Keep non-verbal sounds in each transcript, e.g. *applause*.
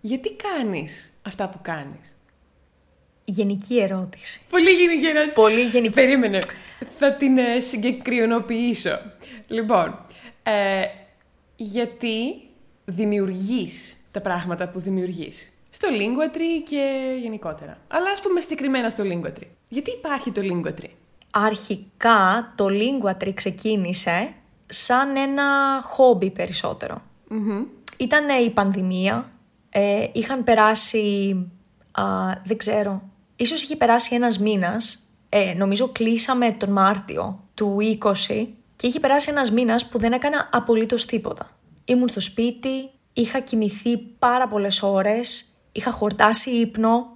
Γιατί κάνεις αυτά που κάνεις; Γενική ερώτηση. Πολύ γενική ερώτηση. Πολύ γενική. Περίμενε. Θα την ε, συγκεκριωνοποιήσω. Λοιπόν, ε, γιατί δημιουργείς τα πράγματα που δημιουργείς; Στο Linguatry και γενικότερα. Αλλά ας πούμε συγκεκριμένα στο Linguatry. Γιατί υπάρχει το Linguatry. Αρχικά το Linguatry ξεκίνησε σαν ένα χόμπι περισσότερο. Ήταν η πανδημία, ε, είχαν περάσει, α, δεν ξέρω, ίσως είχε περάσει ένας μήνας, ε, νομίζω κλείσαμε τον Μάρτιο του 20 και είχε περάσει ένας μήνας που δεν έκανα απολύτως τίποτα. Ήμουν στο σπίτι, είχα κοιμηθεί πάρα πολλές ώρες, είχα χορτάσει ύπνο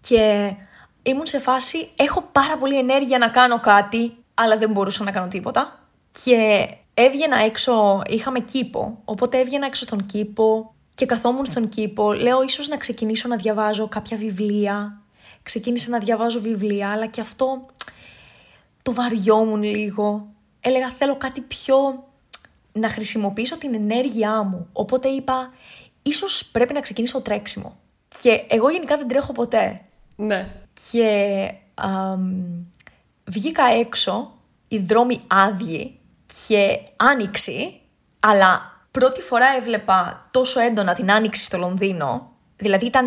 και ήμουν σε φάση έχω πάρα πολύ ενέργεια να κάνω κάτι, αλλά δεν μπορούσα να κάνω τίποτα. Και έβγαινα έξω, είχαμε κήπο, οπότε έβγαινα έξω στον κήπο και καθόμουν στον κήπο. Λέω ίσως να ξεκινήσω να διαβάζω κάποια βιβλία. Ξεκίνησα να διαβάζω βιβλία, αλλά και αυτό το βαριόμουν λίγο. Έλεγα θέλω κάτι πιο να χρησιμοποιήσω την ενέργειά μου. Οπότε είπα ίσως πρέπει να ξεκινήσω τρέξιμο. Και εγώ γενικά δεν τρέχω ποτέ. Ναι. Και αμ, βγήκα έξω, οι δρόμοι άδειοι και άνοιξη, αλλά πρώτη φορά έβλεπα τόσο έντονα την άνοιξη στο Λονδίνο. Δηλαδή ήταν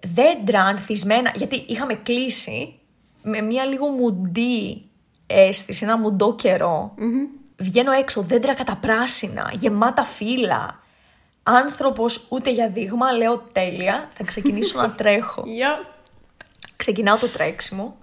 δέντρα ανθισμένα, γιατί είχαμε κλείσει με μια λίγο μουντή αίσθηση, ένα μουντό καιρό. Βγαίνω έξω, δέντρα καταπράσινα, γεμάτα φύλλα. Άνθρωπος ούτε για δείγμα, λέω τέλεια, θα ξεκινήσω να *laughs* τρέχω. Γεια. Ξεκινάω το τρέξιμο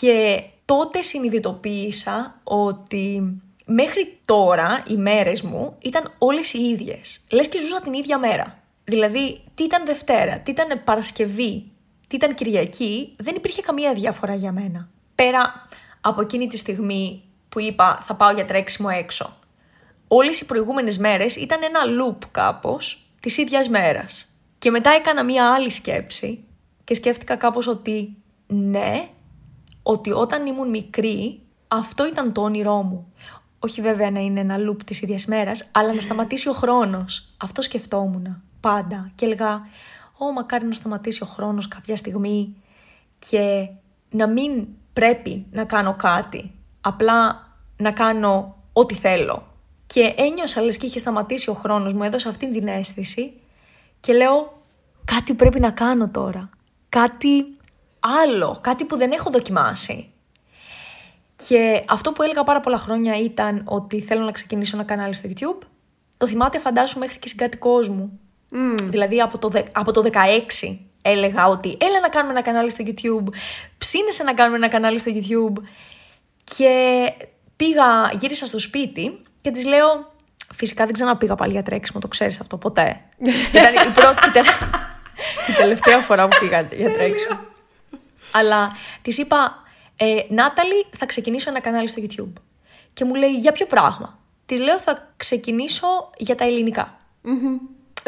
και τότε συνειδητοποίησα ότι μέχρι τώρα οι μέρες μου ήταν όλες οι ίδιες. Λες και ζούσα την ίδια μέρα. Δηλαδή, τι ήταν Δευτέρα, τι ήταν Παρασκευή, τι ήταν Κυριακή, δεν υπήρχε καμία διαφορά για μένα. Πέρα από εκείνη τη στιγμή που είπα θα πάω για τρέξιμο έξω. Όλες οι προηγούμενες μέρες ήταν ένα loop κάπως της ίδιας μέρας. Και μετά έκανα μία άλλη σκέψη και σκέφτηκα κάπως ότι ναι, ότι όταν ήμουν μικρή αυτό ήταν το όνειρό μου. Όχι βέβαια να είναι ένα loop της ίδιας μέρας, αλλά να σταματήσει ο χρόνος. Αυτό σκεφτόμουν πάντα και έλεγα «Ω, μακάρι να σταματήσει ο χρόνος κάποια στιγμή και να μην πρέπει να κάνω κάτι, απλά να κάνω ό,τι θέλω». Και ένιωσα λες και είχε σταματήσει ο χρόνος μου, έδωσα αυτή την αίσθηση και λέω κάτι πρέπει να κάνω τώρα. Κάτι άλλο, κάτι που δεν έχω δοκιμάσει. Και αυτό που έλεγα πάρα πολλά χρόνια ήταν ότι θέλω να ξεκινήσω ένα κανάλι στο YouTube. Το θυμάται φαντάσου μέχρι και συγκατοικός μου. Δηλαδή από το, δε- από το 16 έλεγα ότι έλα να κάνουμε ένα κανάλι στο YouTube, ψήνεσαι να κάνουμε ένα κανάλι στο YouTube. Και πήγα, γύρισα στο σπίτι και της λέω, φυσικά δεν ξαναπήγα πάλι για τρέξιμο, το ξέρεις αυτό, ποτέ. *laughs* Ήταν η πρώτη και τελε- η τελευταία φορά που πήγα για τρέξιμο. *laughs* Αλλά της είπα, ε, Νάταλη, θα ξεκινήσω ένα κανάλι στο YouTube. Και μου λέει, για ποιο πράγμα; Τη λέω, θα ξεκινήσω για τα ελληνικα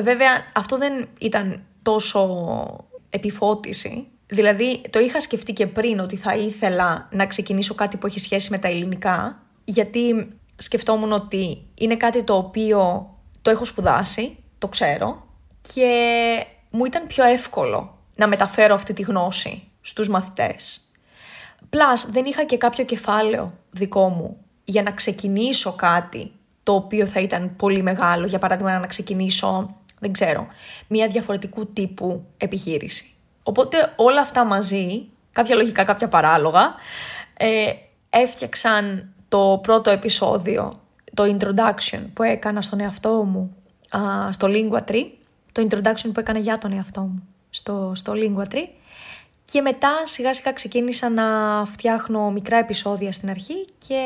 Βέβαια, αυτό δεν ήταν τόσο επιφώτιση. Δηλαδή, το είχα σκεφτεί και πριν ότι θα ήθελα να ξεκινήσω κάτι που έχει σχέση με τα ελληνικά, γιατί σκεφτόμουν ότι είναι κάτι το οποίο το έχω σπουδάσει, το ξέρω, και μου ήταν πιο εύκολο να μεταφέρω αυτή τη γνώση στους μαθητές. Plus, δεν είχα και κάποιο κεφάλαιο δικό μου για να ξεκινήσω κάτι το οποίο θα ήταν πολύ μεγάλο. Για παράδειγμα, να ξεκινήσω, δεν ξέρω, μια διαφορετικού τύπου επιχείρηση. Οπότε όλα αυτά μαζί, κάποια λογικά, κάποια παράλογα, ε, έφτιαξαν το πρώτο επεισόδιο, το introduction που έκανα στον εαυτό μου α, στο Lingua Tree, το introduction που έκανα για τον εαυτό μου στο, στο Lingua Tree και μετά σιγά σιγά ξεκίνησα να φτιάχνω μικρά επεισόδια στην αρχή και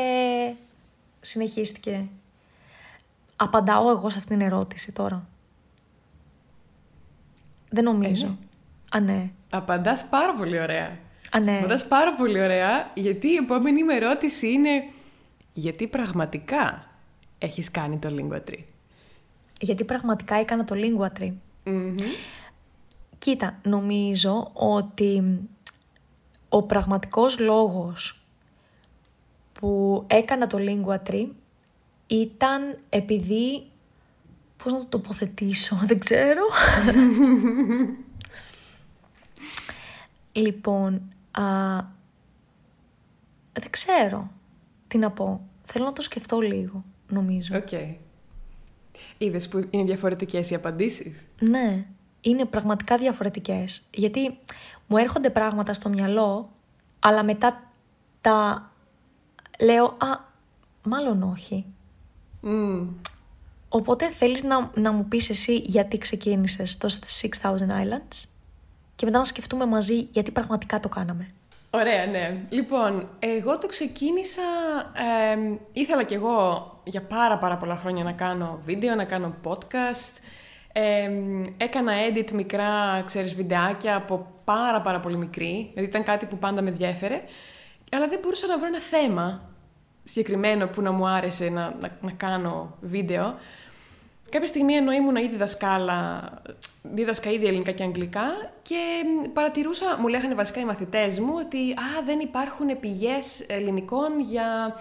συνεχίστηκε. Απαντάω εγώ σε αυτήν την ερώτηση τώρα. Δεν νομίζω. Α, ναι. Απαντάς πάρα πολύ ωραία. Α, ναι. Απαντάς πάρα πολύ ωραία, γιατί η επόμενη μου ερώτηση είναι γιατί πραγματικά έχεις κάνει το Lingua Tree. Γιατί πραγματικά έκανα το Lingua Tree. Κοίτα, νομίζω ότι ο πραγματικός λόγος που έκανα το Lingua Tree ήταν επειδή Πώς να το τοποθετήσω, *laughs* δεν ξέρω. λοιπόν, α, δεν ξέρω τι να πω. Θέλω να το σκεφτώ λίγο, νομίζω. OK. Okay. Είδες που είναι διαφορετικές οι απαντήσεις; Ναι, είναι πραγματικά διαφορετικές. Γιατί μου έρχονται πράγματα στο μυαλό, αλλά μετά τα λέω, α, μάλλον όχι. Mm. Οπότε θέλεις να, να μου πεις εσύ γιατί ξεκίνησες το 6000 Islands και μετά να σκεφτούμε μαζί γιατί πραγματικά το κάναμε. Ωραία, ναι. Λοιπόν, εγώ το ξεκίνησα, ε, ήθελα κι εγώ για πάρα πάρα πολλά χρόνια να κάνω βίντεο, να κάνω podcast. Ε, έκανα edit μικρά, ξέρεις, βιντεάκια από πάρα πάρα πολύ μικρή, δηλαδή ήταν κάτι που πάντα με ενδιέφερε, αλλά δεν μπορούσα να βρω ένα θέμα συγκεκριμένο που να μου άρεσε να, να, να κάνω βίντεο. Κάποια στιγμή ενώ ήμουν ήδη δασκάλα, δίδασκα ήδη ελληνικά και αγγλικά και παρατηρούσα, μου λέγανε βασικά οι μαθητές μου ότι α, δεν υπάρχουν πηγές ελληνικών για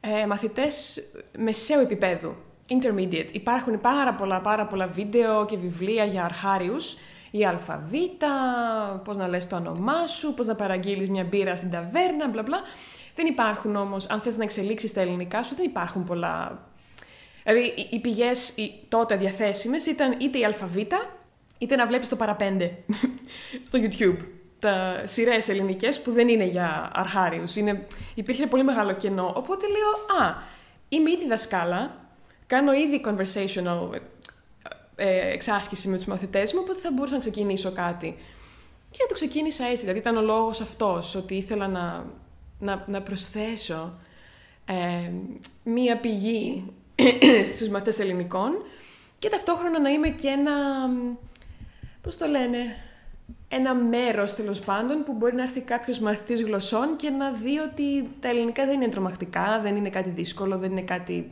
ε, μαθητές μεσαίου επίπεδου, intermediate. Υπάρχουν πάρα πολλά, πάρα πολλά βίντεο και βιβλία για αρχάριους, η αλφαβήτα, πώς να λες το όνομά σου, πώς να παραγγείλεις μια μπύρα στην ταβέρνα, μπλα μπλα. Δεν υπάρχουν όμως, αν θες να εξελίξεις τα ελληνικά σου, δεν υπάρχουν πολλά Δηλαδή, οι πηγές τότε διαθέσιμες ήταν είτε η αλφαβήτα, είτε να βλέπεις το παραπέντε *laughs* στο YouTube. Τα σειρές ελληνικές που δεν είναι για αρχάριους. Είναι... Υπήρχε πολύ μεγάλο κενό. Οπότε λέω, Α, είμαι ήδη δασκάλα, κάνω ήδη conversational ε, εξάσκηση με τους μαθητές μου, οπότε θα μπορούσα να ξεκινήσω κάτι. Και το ξεκίνησα έτσι. Δηλαδή, ήταν ο λόγος αυτός, ότι ήθελα να, να, να προσθέσω ε, μία πηγή *coughs* στους μαθητές ελληνικών και ταυτόχρονα να είμαι και ένα, πώς το λένε, ένα μέρος τέλος πάντων που μπορεί να έρθει κάποιος μαθητής γλωσσών και να δει ότι τα ελληνικά δεν είναι τρομακτικά, δεν είναι κάτι δύσκολο, δεν είναι κάτι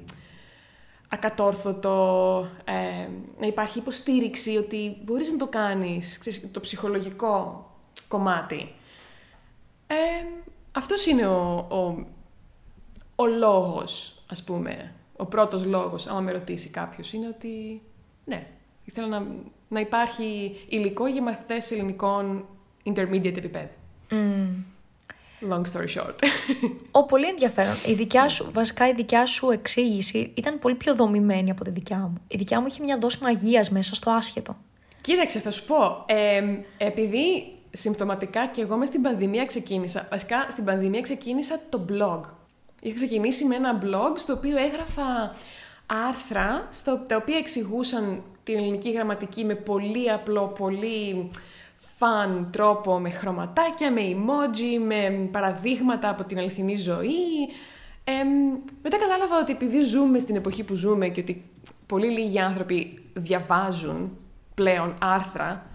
ακατόρθωτο, ε, να υπάρχει υποστήριξη ότι μπορείς να το κάνεις, το ψυχολογικό κομμάτι. Ε, αυτός είναι ο, ο, ο λόγος, ας πούμε, ο πρώτος λόγος, άμα με ρωτήσει κάποιος, είναι ότι ναι, ήθελα να, να υπάρχει υλικό για μαθητές ελληνικών intermediate επίπεδου. Mm. Long story short. Ο, πολύ ενδιαφέρον. Η δικιά σου, βασικά η δικιά σου εξήγηση ήταν πολύ πιο δομημένη από τη δικιά μου. Η δικιά μου είχε μια δόση μαγείας μέσα στο άσχετο. Κοίταξε, θα σου πω. Ε, επειδή συμπτωματικά και εγώ μες στην πανδημία ξεκίνησα, βασικά στην πανδημία ξεκίνησα το blog. Είχα ξεκινήσει με ένα blog στο οποίο έγραφα άρθρα στο, τα οποία εξηγούσαν την ελληνική γραμματική με πολύ απλό, πολύ φαν τρόπο, με χρωματάκια, με emoji, με παραδείγματα από την αληθινή ζωή. Ε, μετά κατάλαβα ότι επειδή ζούμε στην εποχή που ζούμε και ότι πολύ λίγοι άνθρωποι διαβάζουν πλέον άρθρα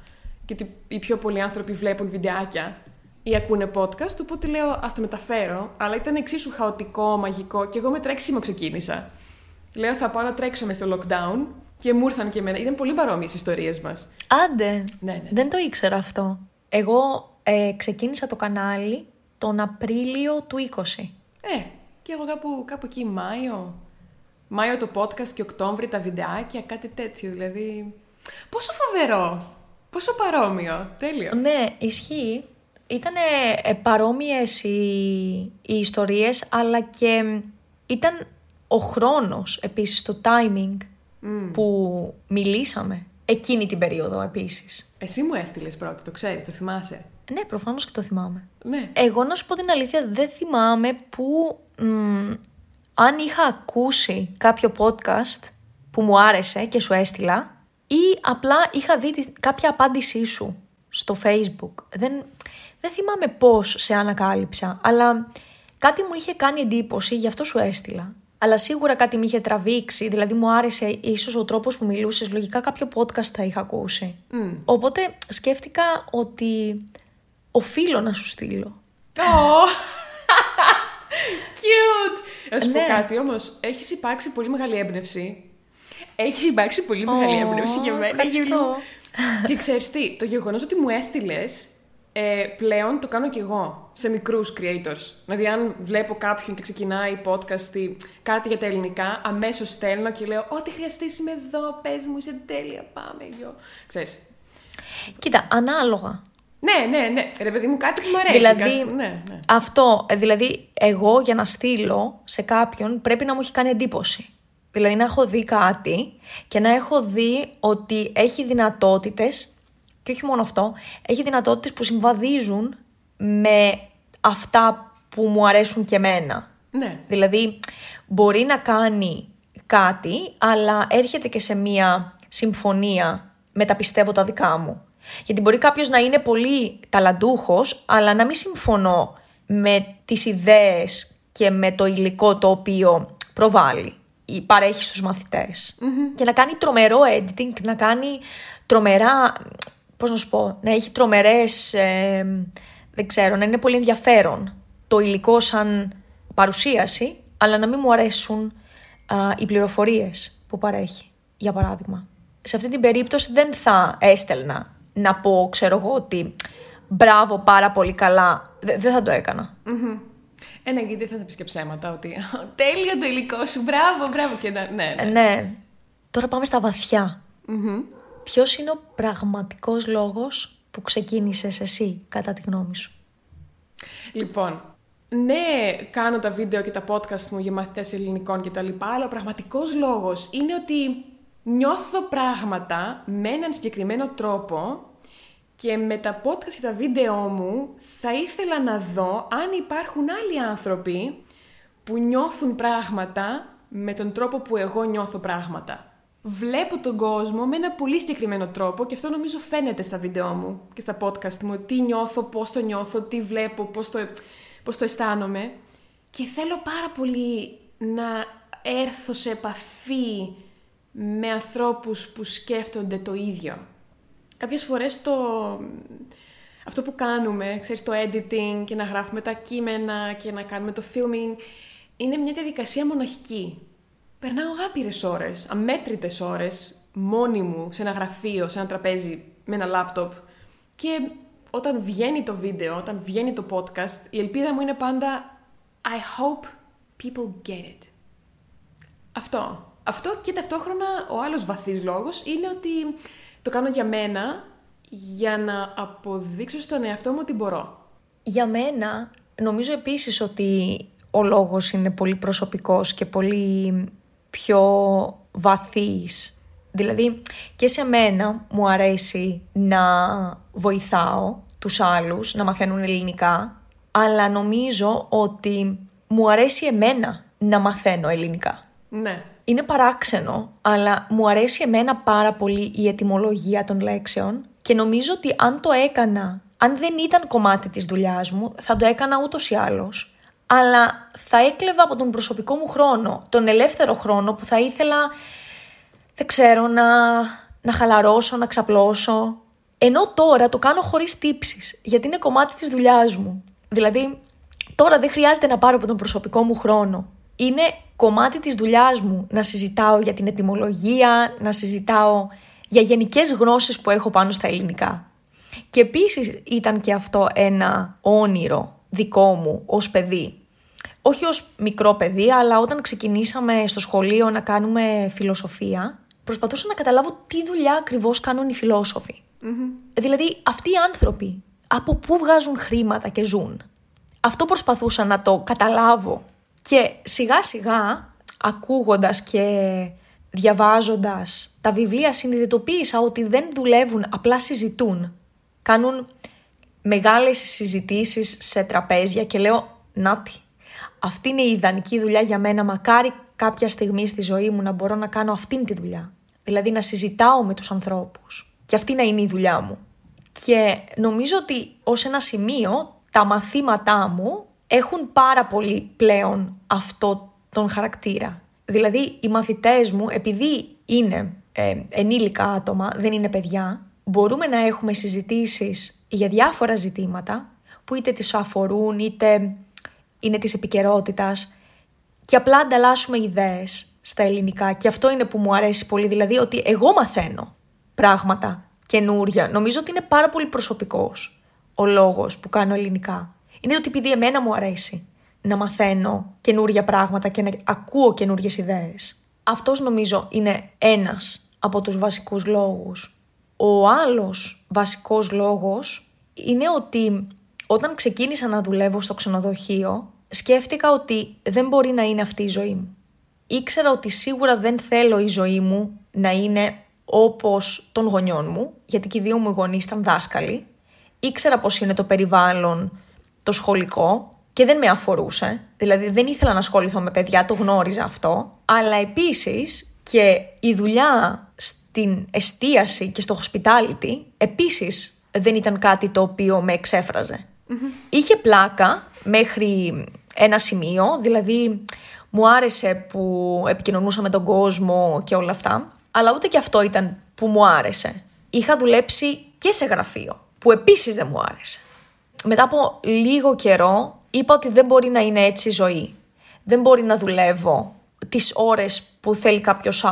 και ότι οι πιο πολλοί άνθρωποι βλέπουν βιντεάκια, ή ακούνε podcast, οπότε λέω ας το μεταφέρω, αλλά ήταν εξίσου χαοτικό, μαγικό και εγώ με τρέξιμο ξεκίνησα. Λέω θα πάω να τρέξω μες στο lockdown και μου ήρθαν και εμένα. Ήταν πολύ παρόμοιες οι ιστορίες μας. Άντε. Ναι, ναι. Δεν το ήξερα αυτό. Εγώ ε, ξεκίνησα το κανάλι τον Απρίλιο του 20. Ε, και εγώ κάπου, κάπου εκεί Μάιο. Μάιο το podcast και Οκτώβρη τα βιντεάκια, κάτι τέτοιο. Δηλαδή. Πόσο φοβερό! Πόσο παρόμοιο. Τέλειο. Ναι, ισχύει ήταν παρόμοιες οι, οι ιστορίες, αλλά και ήταν ο χρόνος επίσης, το timing που μιλήσαμε εκείνη την περίοδο επίσης. Εσύ μου έστειλες πρώτα, το ξέρεις, το θυμάσαι; Ναι, προφανώς και το θυμάμαι. Ναι. Εγώ να σου πω την αλήθεια, δεν θυμάμαι που αν είχα ακούσει κάποιο podcast που μου άρεσε και σου έστειλα ή απλά είχα δει κάποια απάντησή σου στο facebook. Δεν, δεν θυμάμαι πώς σε ανακάλυψα, αλλά κάτι μου είχε κάνει εντύπωση, γι' αυτό σου έστειλα. Αλλά σίγουρα κάτι με είχε τραβήξει, δηλαδή μου άρεσε ίσως ο τρόπος που μιλούσες, λογικά κάποιο podcast θα είχα ακούσει. Οπότε σκέφτηκα ότι οφείλω να σου στείλω. Oh. *laughs* Cute! Να σου πω ναι. κάτι όμως, έχεις υπάρξει πολύ μεγάλη έμπνευση. Έχεις υπάρξει πολύ μεγάλη έμπνευση για μένα. Ευχαριστώ. Και ξέρεις τι, το γεγονός ότι μου έστειλες ε, πλέον το κάνω κι εγώ σε μικρούς creators. Δηλαδή, αν βλέπω κάποιον και ξεκινάει podcast ή κάτι για τα ελληνικά, αμέσως στέλνω και λέω «Ό,τι χρειαστείς είμαι εδώ, πες μου, είσαι τέλεια, πάμε, γιο». Ξέρεις. Κοίτα, ανάλογα. Ναι, ναι, ναι. Ρε παιδί μου, κάτι που μου αρέσει. Δηλαδή, κάτι... ναι, ναι. αυτό, ε, δηλαδή, εγώ για να στείλω σε κάποιον πρέπει να μου έχει κάνει εντύπωση. Δηλαδή να έχω δει κάτι και να έχω δει ότι έχει δυνατότητες και όχι μόνο αυτό, έχει δυνατότητες που συμβαδίζουν με αυτά που μου αρέσουν και εμένα. Ναι. Δηλαδή, μπορεί να κάνει κάτι, αλλά έρχεται και σε μία συμφωνία με τα πιστεύω τα δικά μου. Γιατί μπορεί κάποιος να είναι πολύ ταλαντούχος, αλλά να μην συμφωνώ με τις ιδέες και με το υλικό το οποίο προβάλλει ή παρέχει στους μαθητες Και να κάνει τρομερό editing, να κάνει τρομερά, πώς να σου πω, να έχει τρομερές, ε, δεν ξέρω, να είναι πολύ ενδιαφέρον το υλικό σαν παρουσίαση, αλλά να μην μου αρέσουν α, οι πληροφορίες που παρέχει, για παράδειγμα. Σε αυτή την περίπτωση δεν θα έστελνα να πω, ξέρω εγώ, ότι μπράβο πάρα πολύ καλά. Δε- δεν θα το έκανα. Ε, ναι, γιατί δεν θα πεις και ψέματα ότι τέλειο το υλικό σου, μπράβο, μπράβο. Και να... ναι, Ε, ναι. ναι. Τώρα πάμε στα βαθιά. Ποιος είναι ο πραγματικός λόγος που ξεκίνησες εσύ, κατά τη γνώμη σου; Λοιπόν, ναι, κάνω τα βίντεο και τα podcast μου για μαθητές ελληνικών και τα λοιπά, αλλά ο πραγματικός λόγος είναι ότι νιώθω πράγματα με έναν συγκεκριμένο τρόπο και με τα podcast και τα βίντεο μου θα ήθελα να δω αν υπάρχουν άλλοι άνθρωποι που νιώθουν πράγματα με τον τρόπο που εγώ νιώθω πράγματα. Βλέπω τον κόσμο με ένα πολύ συγκεκριμένο τρόπο και αυτό νομίζω φαίνεται στα βίντεο μου και στα podcast μου. Τι νιώθω, πώς το νιώθω, τι βλέπω, πώς το, πώς το αισθάνομαι. Και θέλω πάρα πολύ να έρθω σε επαφή με ανθρώπους που σκέφτονται το ίδιο. Κάποιες φορές το... Αυτό που κάνουμε, ξέρεις, το editing και να γράφουμε τα κείμενα και να κάνουμε το filming, είναι μια διαδικασία μοναχική. Περνάω άπειρες ώρες, αμέτρητες ώρες, μόνη μου, σε ένα γραφείο, σε ένα τραπέζι, με ένα λάπτοπ. Και όταν βγαίνει το βίντεο, όταν βγαίνει το podcast, η ελπίδα μου είναι πάντα I hope people get it. Αυτό. Αυτό και ταυτόχρονα ο άλλος βαθύς λόγος είναι ότι το κάνω για μένα, για να αποδείξω στον εαυτό μου ότι μπορώ. Για μένα, νομίζω επίσης ότι ο λόγος είναι πολύ προσωπικός και πολύ πιο βαθύς. Δηλαδή, και σε μένα μου αρέσει να βοηθάω τους άλλους να μαθαίνουν ελληνικά, αλλά νομίζω ότι μου αρέσει εμένα να μαθαίνω ελληνικά. Ναι. Είναι παράξενο, αλλά μου αρέσει εμένα πάρα πολύ η ετυμολογία των λέξεων και νομίζω ότι αν το έκανα, αν δεν ήταν κομμάτι της δουλειάς μου, θα το έκανα ούτως ή άλλως. Αλλά θα έκλεβα από τον προσωπικό μου χρόνο, τον ελεύθερο χρόνο που θα ήθελα, δεν ξέρω, να, να χαλαρώσω, να ξαπλώσω. Ενώ τώρα το κάνω χωρίς τύψεις, γιατί είναι κομμάτι της δουλειάς μου. Δηλαδή, τώρα δεν χρειάζεται να πάρω από τον προσωπικό μου χρόνο. Είναι κομμάτι της δουλειάς μου να συζητάω για την ετυμολογία, να συζητάω για γενικές γνώσεις που έχω πάνω στα ελληνικά. Και επίσης ήταν και αυτό ένα όνειρο δικό μου ως παιδί. Όχι ως μικρό παιδί, αλλά όταν ξεκινήσαμε στο σχολείο να κάνουμε φιλοσοφία, προσπαθούσα να καταλάβω τι δουλειά ακριβώς κάνουν οι φιλόσοφοι. Δηλαδή, αυτοί οι άνθρωποι, από πού βγάζουν χρήματα και ζουν. Αυτό προσπαθούσα να το καταλάβω. Και σιγά σιγά, ακούγοντας και διαβάζοντας τα βιβλία, συνειδητοποίησα ότι δεν δουλεύουν, απλά συζητούν. Κάνουν μεγάλες συζητήσεις σε τραπέζια και λέω «Νάτι, αυτή είναι η ιδανική δουλειά για μένα, μακάρι κάποια στιγμή στη ζωή μου να μπορώ να κάνω αυτήν τη δουλειά». Δηλαδή να συζητάω με τους ανθρώπους. Και αυτή να είναι η δουλειά μου. Και νομίζω ότι ως ένα σημείο τα μαθήματά μου έχουν πάρα πολύ πλέον αυτό τον χαρακτήρα. Δηλαδή οι μαθητές μου επειδή είναι ε, ενήλικα άτομα, δεν είναι παιδιά, μπορούμε να έχουμε συζητήσεις για διάφορα ζητήματα που είτε τις αφορούν είτε είναι της επικαιρότητας και απλά ανταλλάσσουμε ιδέες στα ελληνικά και αυτό είναι που μου αρέσει πολύ, δηλαδή ότι εγώ μαθαίνω πράγματα καινούρια. Νομίζω ότι είναι πάρα πολύ προσωπικός ο λόγος που κάνω ελληνικά. Είναι ότι επειδή εμένα μου αρέσει να μαθαίνω καινούργια πράγματα και να ακούω καινούργιες ιδέες. Αυτός νομίζω είναι ένας από τους βασικούς λόγους. Ο άλλος βασικός λόγος είναι ότι όταν ξεκίνησα να δουλεύω στο ξενοδοχείο, σκέφτηκα ότι δεν μπορεί να είναι αυτή η ζωή μου. Ήξερα ότι σίγουρα δεν θέλω η ζωή μου να είναι όπως των γονιών μου, γιατί και οι δύο μου γονείς ήταν δάσκαλοι. Ήξερα πώς είναι το περιβάλλον το σχολικό και δεν με αφορούσε. Δηλαδή δεν ήθελα να ασχοληθώ με παιδιά, το γνώριζα αυτό. Αλλά επίσης και η δουλειά στην εστίαση και στο hospitality επίσης δεν ήταν κάτι το οποίο με εξέφραζε. Είχε πλάκα μέχρι ένα σημείο, δηλαδή μου άρεσε που επικοινωνούσα με τον κόσμο και όλα αυτά, αλλά ούτε και αυτό ήταν που μου άρεσε. Είχα δουλέψει και σε γραφείο, που επίσης δεν μου άρεσε. Μετά από λίγο καιρό είπα ότι δεν μπορεί να είναι έτσι η ζωή. Δεν μπορεί να δουλεύω τις ώρες που θέλει κάποιος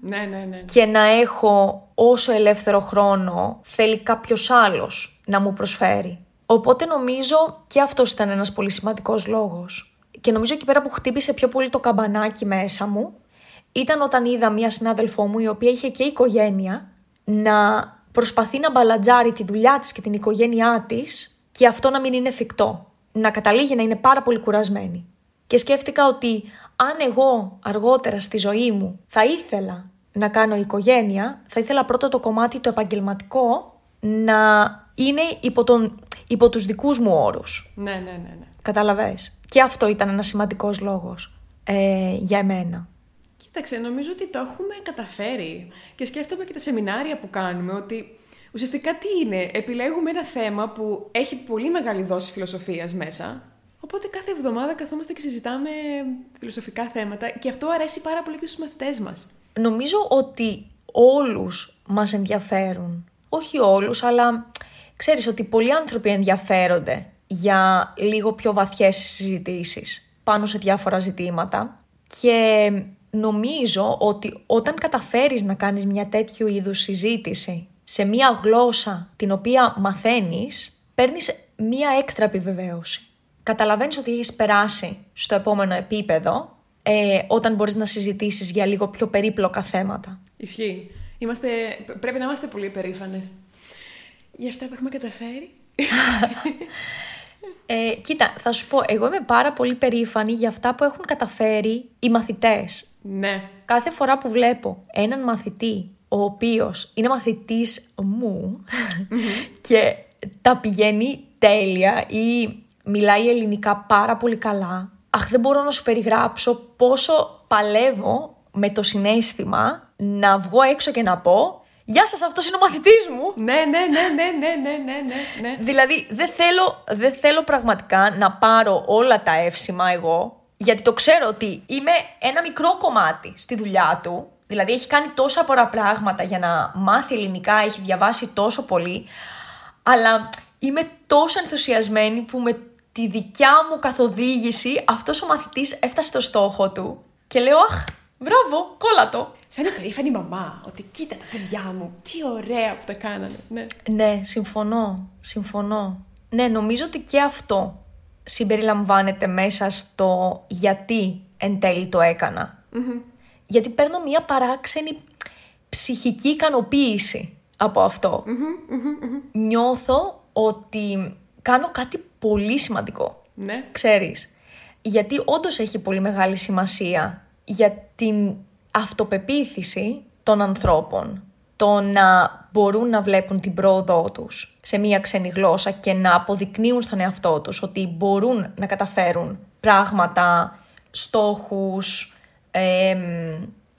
Ναι, ναι, ναι. Και να έχω όσο ελεύθερο χρόνο θέλει κάποιος άλλος να μου προσφέρει. Οπότε νομίζω και αυτός ήταν ένας πολύ σημαντικός λόγος. Και νομίζω εκεί πέρα που χτύπησε πιο πολύ το καμπανάκι μέσα μου ήταν όταν είδα μία συνάδελφό μου η οποία είχε και οικογένεια να προσπαθεί να μπαλατζάρει τη δουλειά της και την οικογένειά της και αυτό να μην είναι εφικτό. Να καταλήγει να είναι πάρα πολύ κουρασμένη. Και σκέφτηκα ότι αν εγώ αργότερα στη ζωή μου θα ήθελα να κάνω οικογένεια, θα ήθελα πρώτα το κομμάτι το επαγγελματικό να είναι υπό, τον, υπό τους δικούς μου όρους. Ναι, ναι, ναι. ναι. Καταλαβες. Και αυτό ήταν ένας σημαντικός λόγος ε, για εμένα. Κοίταξε, νομίζω ότι το έχουμε καταφέρει. Και σκέφτομαι και τα σεμινάρια που κάνουμε, ότι ουσιαστικά τι είναι; Επιλέγουμε ένα θέμα που έχει πολύ μεγάλη δόση φιλοσοφίας μέσα. Οπότε κάθε εβδομάδα καθόμαστε και συζητάμε φιλοσοφικά θέματα και αυτό αρέσει πάρα πολύ και στους μαθητές μας. Νομίζω ότι όλους μας ενδιαφέρουν. Όχι όλους, αλλά ξέρεις ότι πολλοί άνθρωποι ενδιαφέρονται για λίγο πιο βαθιές συζητήσεις πάνω σε διάφορα ζητήματα και νομίζω ότι όταν καταφέρεις να κάνεις μια τέτοιου είδους συζήτηση σε μια γλώσσα την οποία μαθαίνεις, παίρνεις μια έξτρα επιβεβαίωση. Καταλαβαίνεις ότι έχεις περάσει στο επόμενο επίπεδο ε, όταν μπορείς να συζητήσεις για λίγο πιο περίπλοκα θέματα. Ισχύει. Είμαστε, πρέπει να είμαστε πολύ περήφανες για αυτά που έχουμε καταφέρει. Ε, κοίτα, θα σου πω, εγώ είμαι πάρα πολύ περήφανη για αυτά που έχουν καταφέρει οι μαθητές. Ναι. Κάθε φορά που βλέπω έναν μαθητή, ο οποίος είναι μαθητής μου και τα πηγαίνει τέλεια ή μιλάει ελληνικά πάρα πολύ καλά, αχ δεν μπορώ να σου περιγράψω πόσο παλεύω με το συνέστημα να βγω έξω και να πω Γεια σας, αυτός είναι ο μαθητής μου. Ναι, ναι, ναι, ναι, ναι, ναι, ναι, ναι, ναι. Δηλαδή, δεν θέλω, δεν θέλω πραγματικά να πάρω όλα τα εύσημα εγώ, γιατί το ξέρω ότι είμαι ένα μικρό κομμάτι στη δουλειά του. Δηλαδή, έχει κάνει τόσα πολλά πράγματα για να μάθει ελληνικά, έχει διαβάσει τόσο πολύ. Αλλά είμαι τόσο ενθουσιασμένη που με τη δικιά μου καθοδήγηση αυτός ο μαθητής έφτασε στο στόχο του και λέω «Αχ, μπράβο, κόλατο» σαν υπερήφανη μαμά, ότι κοίτα τα παιδιά μου, τι ωραία που τα κάνανε. Ναι, ναι συμφωνώ, συμφωνώ. Ναι, νομίζω ότι και αυτό συμπεριλαμβάνεται μέσα στο γιατί εν τέλει το εκανα Γιατί παίρνω μια παράξενη ψυχική ικανοποίηση από αυτό. Νιώθω ότι κάνω κάτι πολύ σημαντικό. Ναι. Ξέρεις. Γιατί όντως έχει πολύ μεγάλη σημασία για την αυτοπεποίθηση των ανθρώπων. Το να μπορούν να βλέπουν την πρόοδό τους σε μία ξένη γλώσσα και να αποδεικνύουν στον εαυτό τους ότι μπορούν να καταφέρουν πράγματα, στόχους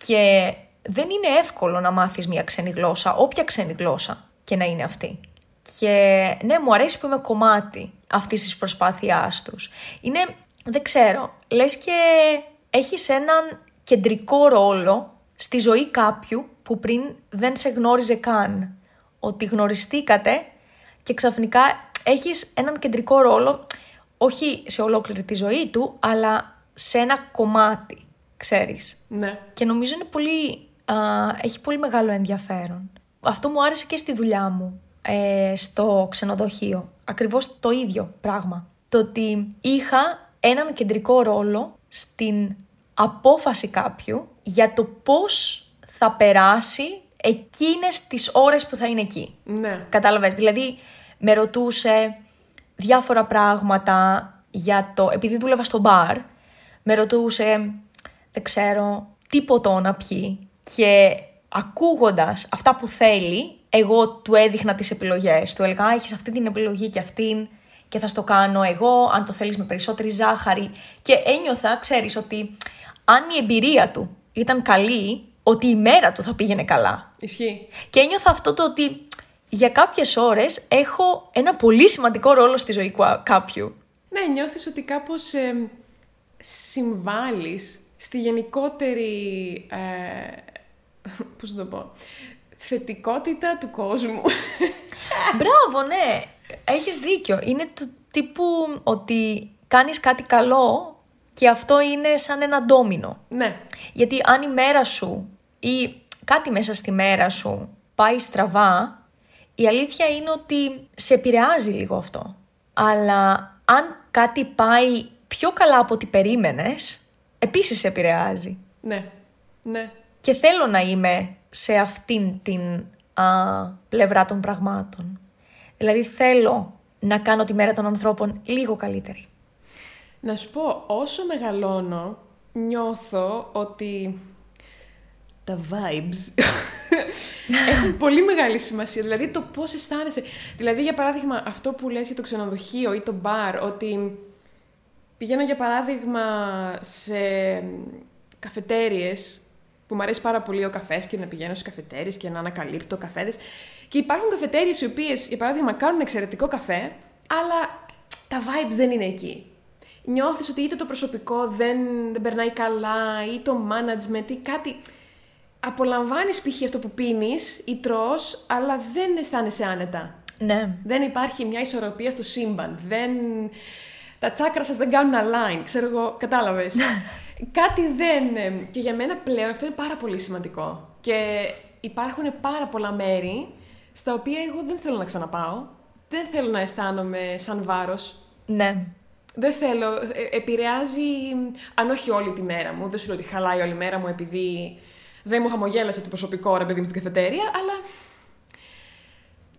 και δεν είναι εύκολο να μάθεις μία ξένη γλώσσα, όποια ξένη γλώσσα και να είναι αυτή. Και ναι, μου αρέσει που είμαι κομμάτι αυτής της προσπάθειάς τους. Είναι, δεν ξέρω, λες και έχεις έναν κεντρικό ρόλο στη ζωή κάποιου που πριν δεν σε γνώριζε καν. Ότι γνωριστήκατε και ξαφνικά έχεις έναν κεντρικό ρόλο, όχι σε ολόκληρη τη ζωή του, αλλά σε ένα κομμάτι, ξέρεις. Ναι. Και νομίζω είναι πολύ, έχει πολύ μεγάλο ενδιαφέρον. Αυτό μου άρεσε και στη δουλειά μου. ε, στο ξενοδοχείο. Ακριβώς το ίδιο πράγμα. Το ότι είχα έναν κεντρικό ρόλο στην απόφαση κάποιου για το πώς θα περάσει εκείνες τις ώρες που θα είναι εκεί. Ναι. Κατάλαβες, δηλαδή με ρωτούσε διάφορα πράγματα για το... Επειδή δούλευα στο μπαρ, με ρωτούσε, δεν ξέρω, τι ποτό να πιει και ακούγοντας αυτά που θέλει, εγώ του έδειχνα τις επιλογές. Του έλεγα, έχεις αυτή την επιλογή και αυτήν και θα στο κάνω εγώ, αν το θέλεις με περισσότερη ζάχαρη. Και ένιωθα, ξέρεις, ότι αν η εμπειρία του ήταν καλή, ότι η μέρα του θα πήγαινε καλά. Ισχύει. Και ένιωθα αυτό το ότι για κάποιες ώρες έχω ένα πολύ σημαντικό ρόλο στη ζωή κάποιου. Ναι, νιώθεις ότι κάπως ε, συμβάλλεις στη γενικότερη, ε, *laughs* πώς το πω, θετικότητα του κόσμου. *laughs* Μπράβο, ναι. Έχεις δίκιο. Είναι του τύπου ότι κάνεις κάτι καλό και αυτό είναι σαν ένα ντόμινο. Ναι. Γιατί αν η μέρα σου ή κάτι μέσα στη μέρα σου πάει στραβά, η αλήθεια είναι ότι σε επηρεάζει λίγο αυτό. Αλλά αν κάτι πάει πιο καλά από ό,τι περίμενες, επίσης σε επηρεάζει. Ναι. Ναι. Και θέλω να είμαι σε αυτήν την α, πλευρά των πραγμάτων. Δηλαδή θέλω να κάνω τη μέρα των ανθρώπων λίγο καλύτερη. Να σου πω, όσο μεγαλώνω, νιώθω ότι τα vibes *laughs* έχουν πολύ μεγάλη σημασία. Δηλαδή το πώς αισθάνεσαι. Δηλαδή, για παράδειγμα, αυτό που λες για το ξενοδοχείο ή το μπαρ, ότι πηγαίνω για παράδειγμα σε καφετέριες που μου αρέσει πάρα πολύ ο καφές και να πηγαίνω στις καφετέρειε και να ανακαλύπτω καφέδες. Και υπάρχουν καφετέρειε οι οποίες, για παράδειγμα, κάνουν εξαιρετικό καφέ, αλλά τα vibes δεν είναι εκεί. Νιώθεις ότι είτε το προσωπικό δεν, δεν περνάει καλά, ή το management, ή κάτι. Απολαμβάνεις π.χ. αυτό που πίνεις ή τρως, αλλά δεν αισθάνεσαι άνετα. Ναι. Δεν υπάρχει μια ισορροπία στο σύμπαν. Δεν... Τα τσάκρα σας δεν κάνουν align, ξέρω εγώ, κατάλαβες. Κάτι δεν... ε, Και για μένα πλέον αυτό είναι πάρα πολύ σημαντικό. Και υπάρχουν πάρα πολλά μέρη στα οποία εγώ δεν θέλω να ξαναπάω. Δεν θέλω να αισθάνομαι σαν βάρος. Ναι. Δεν θέλω. Ε, επηρεάζει, αν όχι όλη τη μέρα μου. Δεν σου λέω ότι χαλάει όλη η μέρα μου επειδή δεν μου χαμογέλασε το προσωπικό ρε παιδί μου στην καφετέρια, αλλά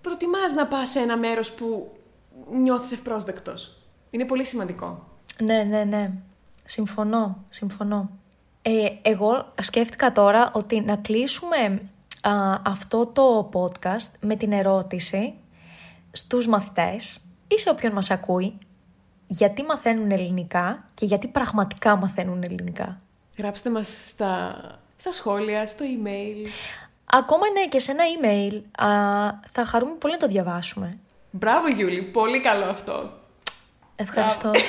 προτιμάς να πας σε ένα μέρος που νιώθεις ευπρόσδεκτος. Είναι πολύ σημαντικό. Ναι, ναι, ναι. Συμφωνώ, συμφωνώ. Ε, εγώ σκέφτηκα τώρα ότι να κλείσουμε α, αυτό το podcast με την ερώτηση στους μαθητές ή σε όποιον μας ακούει γιατί μαθαίνουν ελληνικά και γιατί πραγματικά μαθαίνουν ελληνικά; Γράψτε μας στα, στα σχόλια, στο email. Ακόμα ναι και σε ένα email α, θα χαρούμε πολύ να το διαβάσουμε. Μπράβο Γιούλη, πολύ καλό αυτό. Ευχαριστώ. *laughs*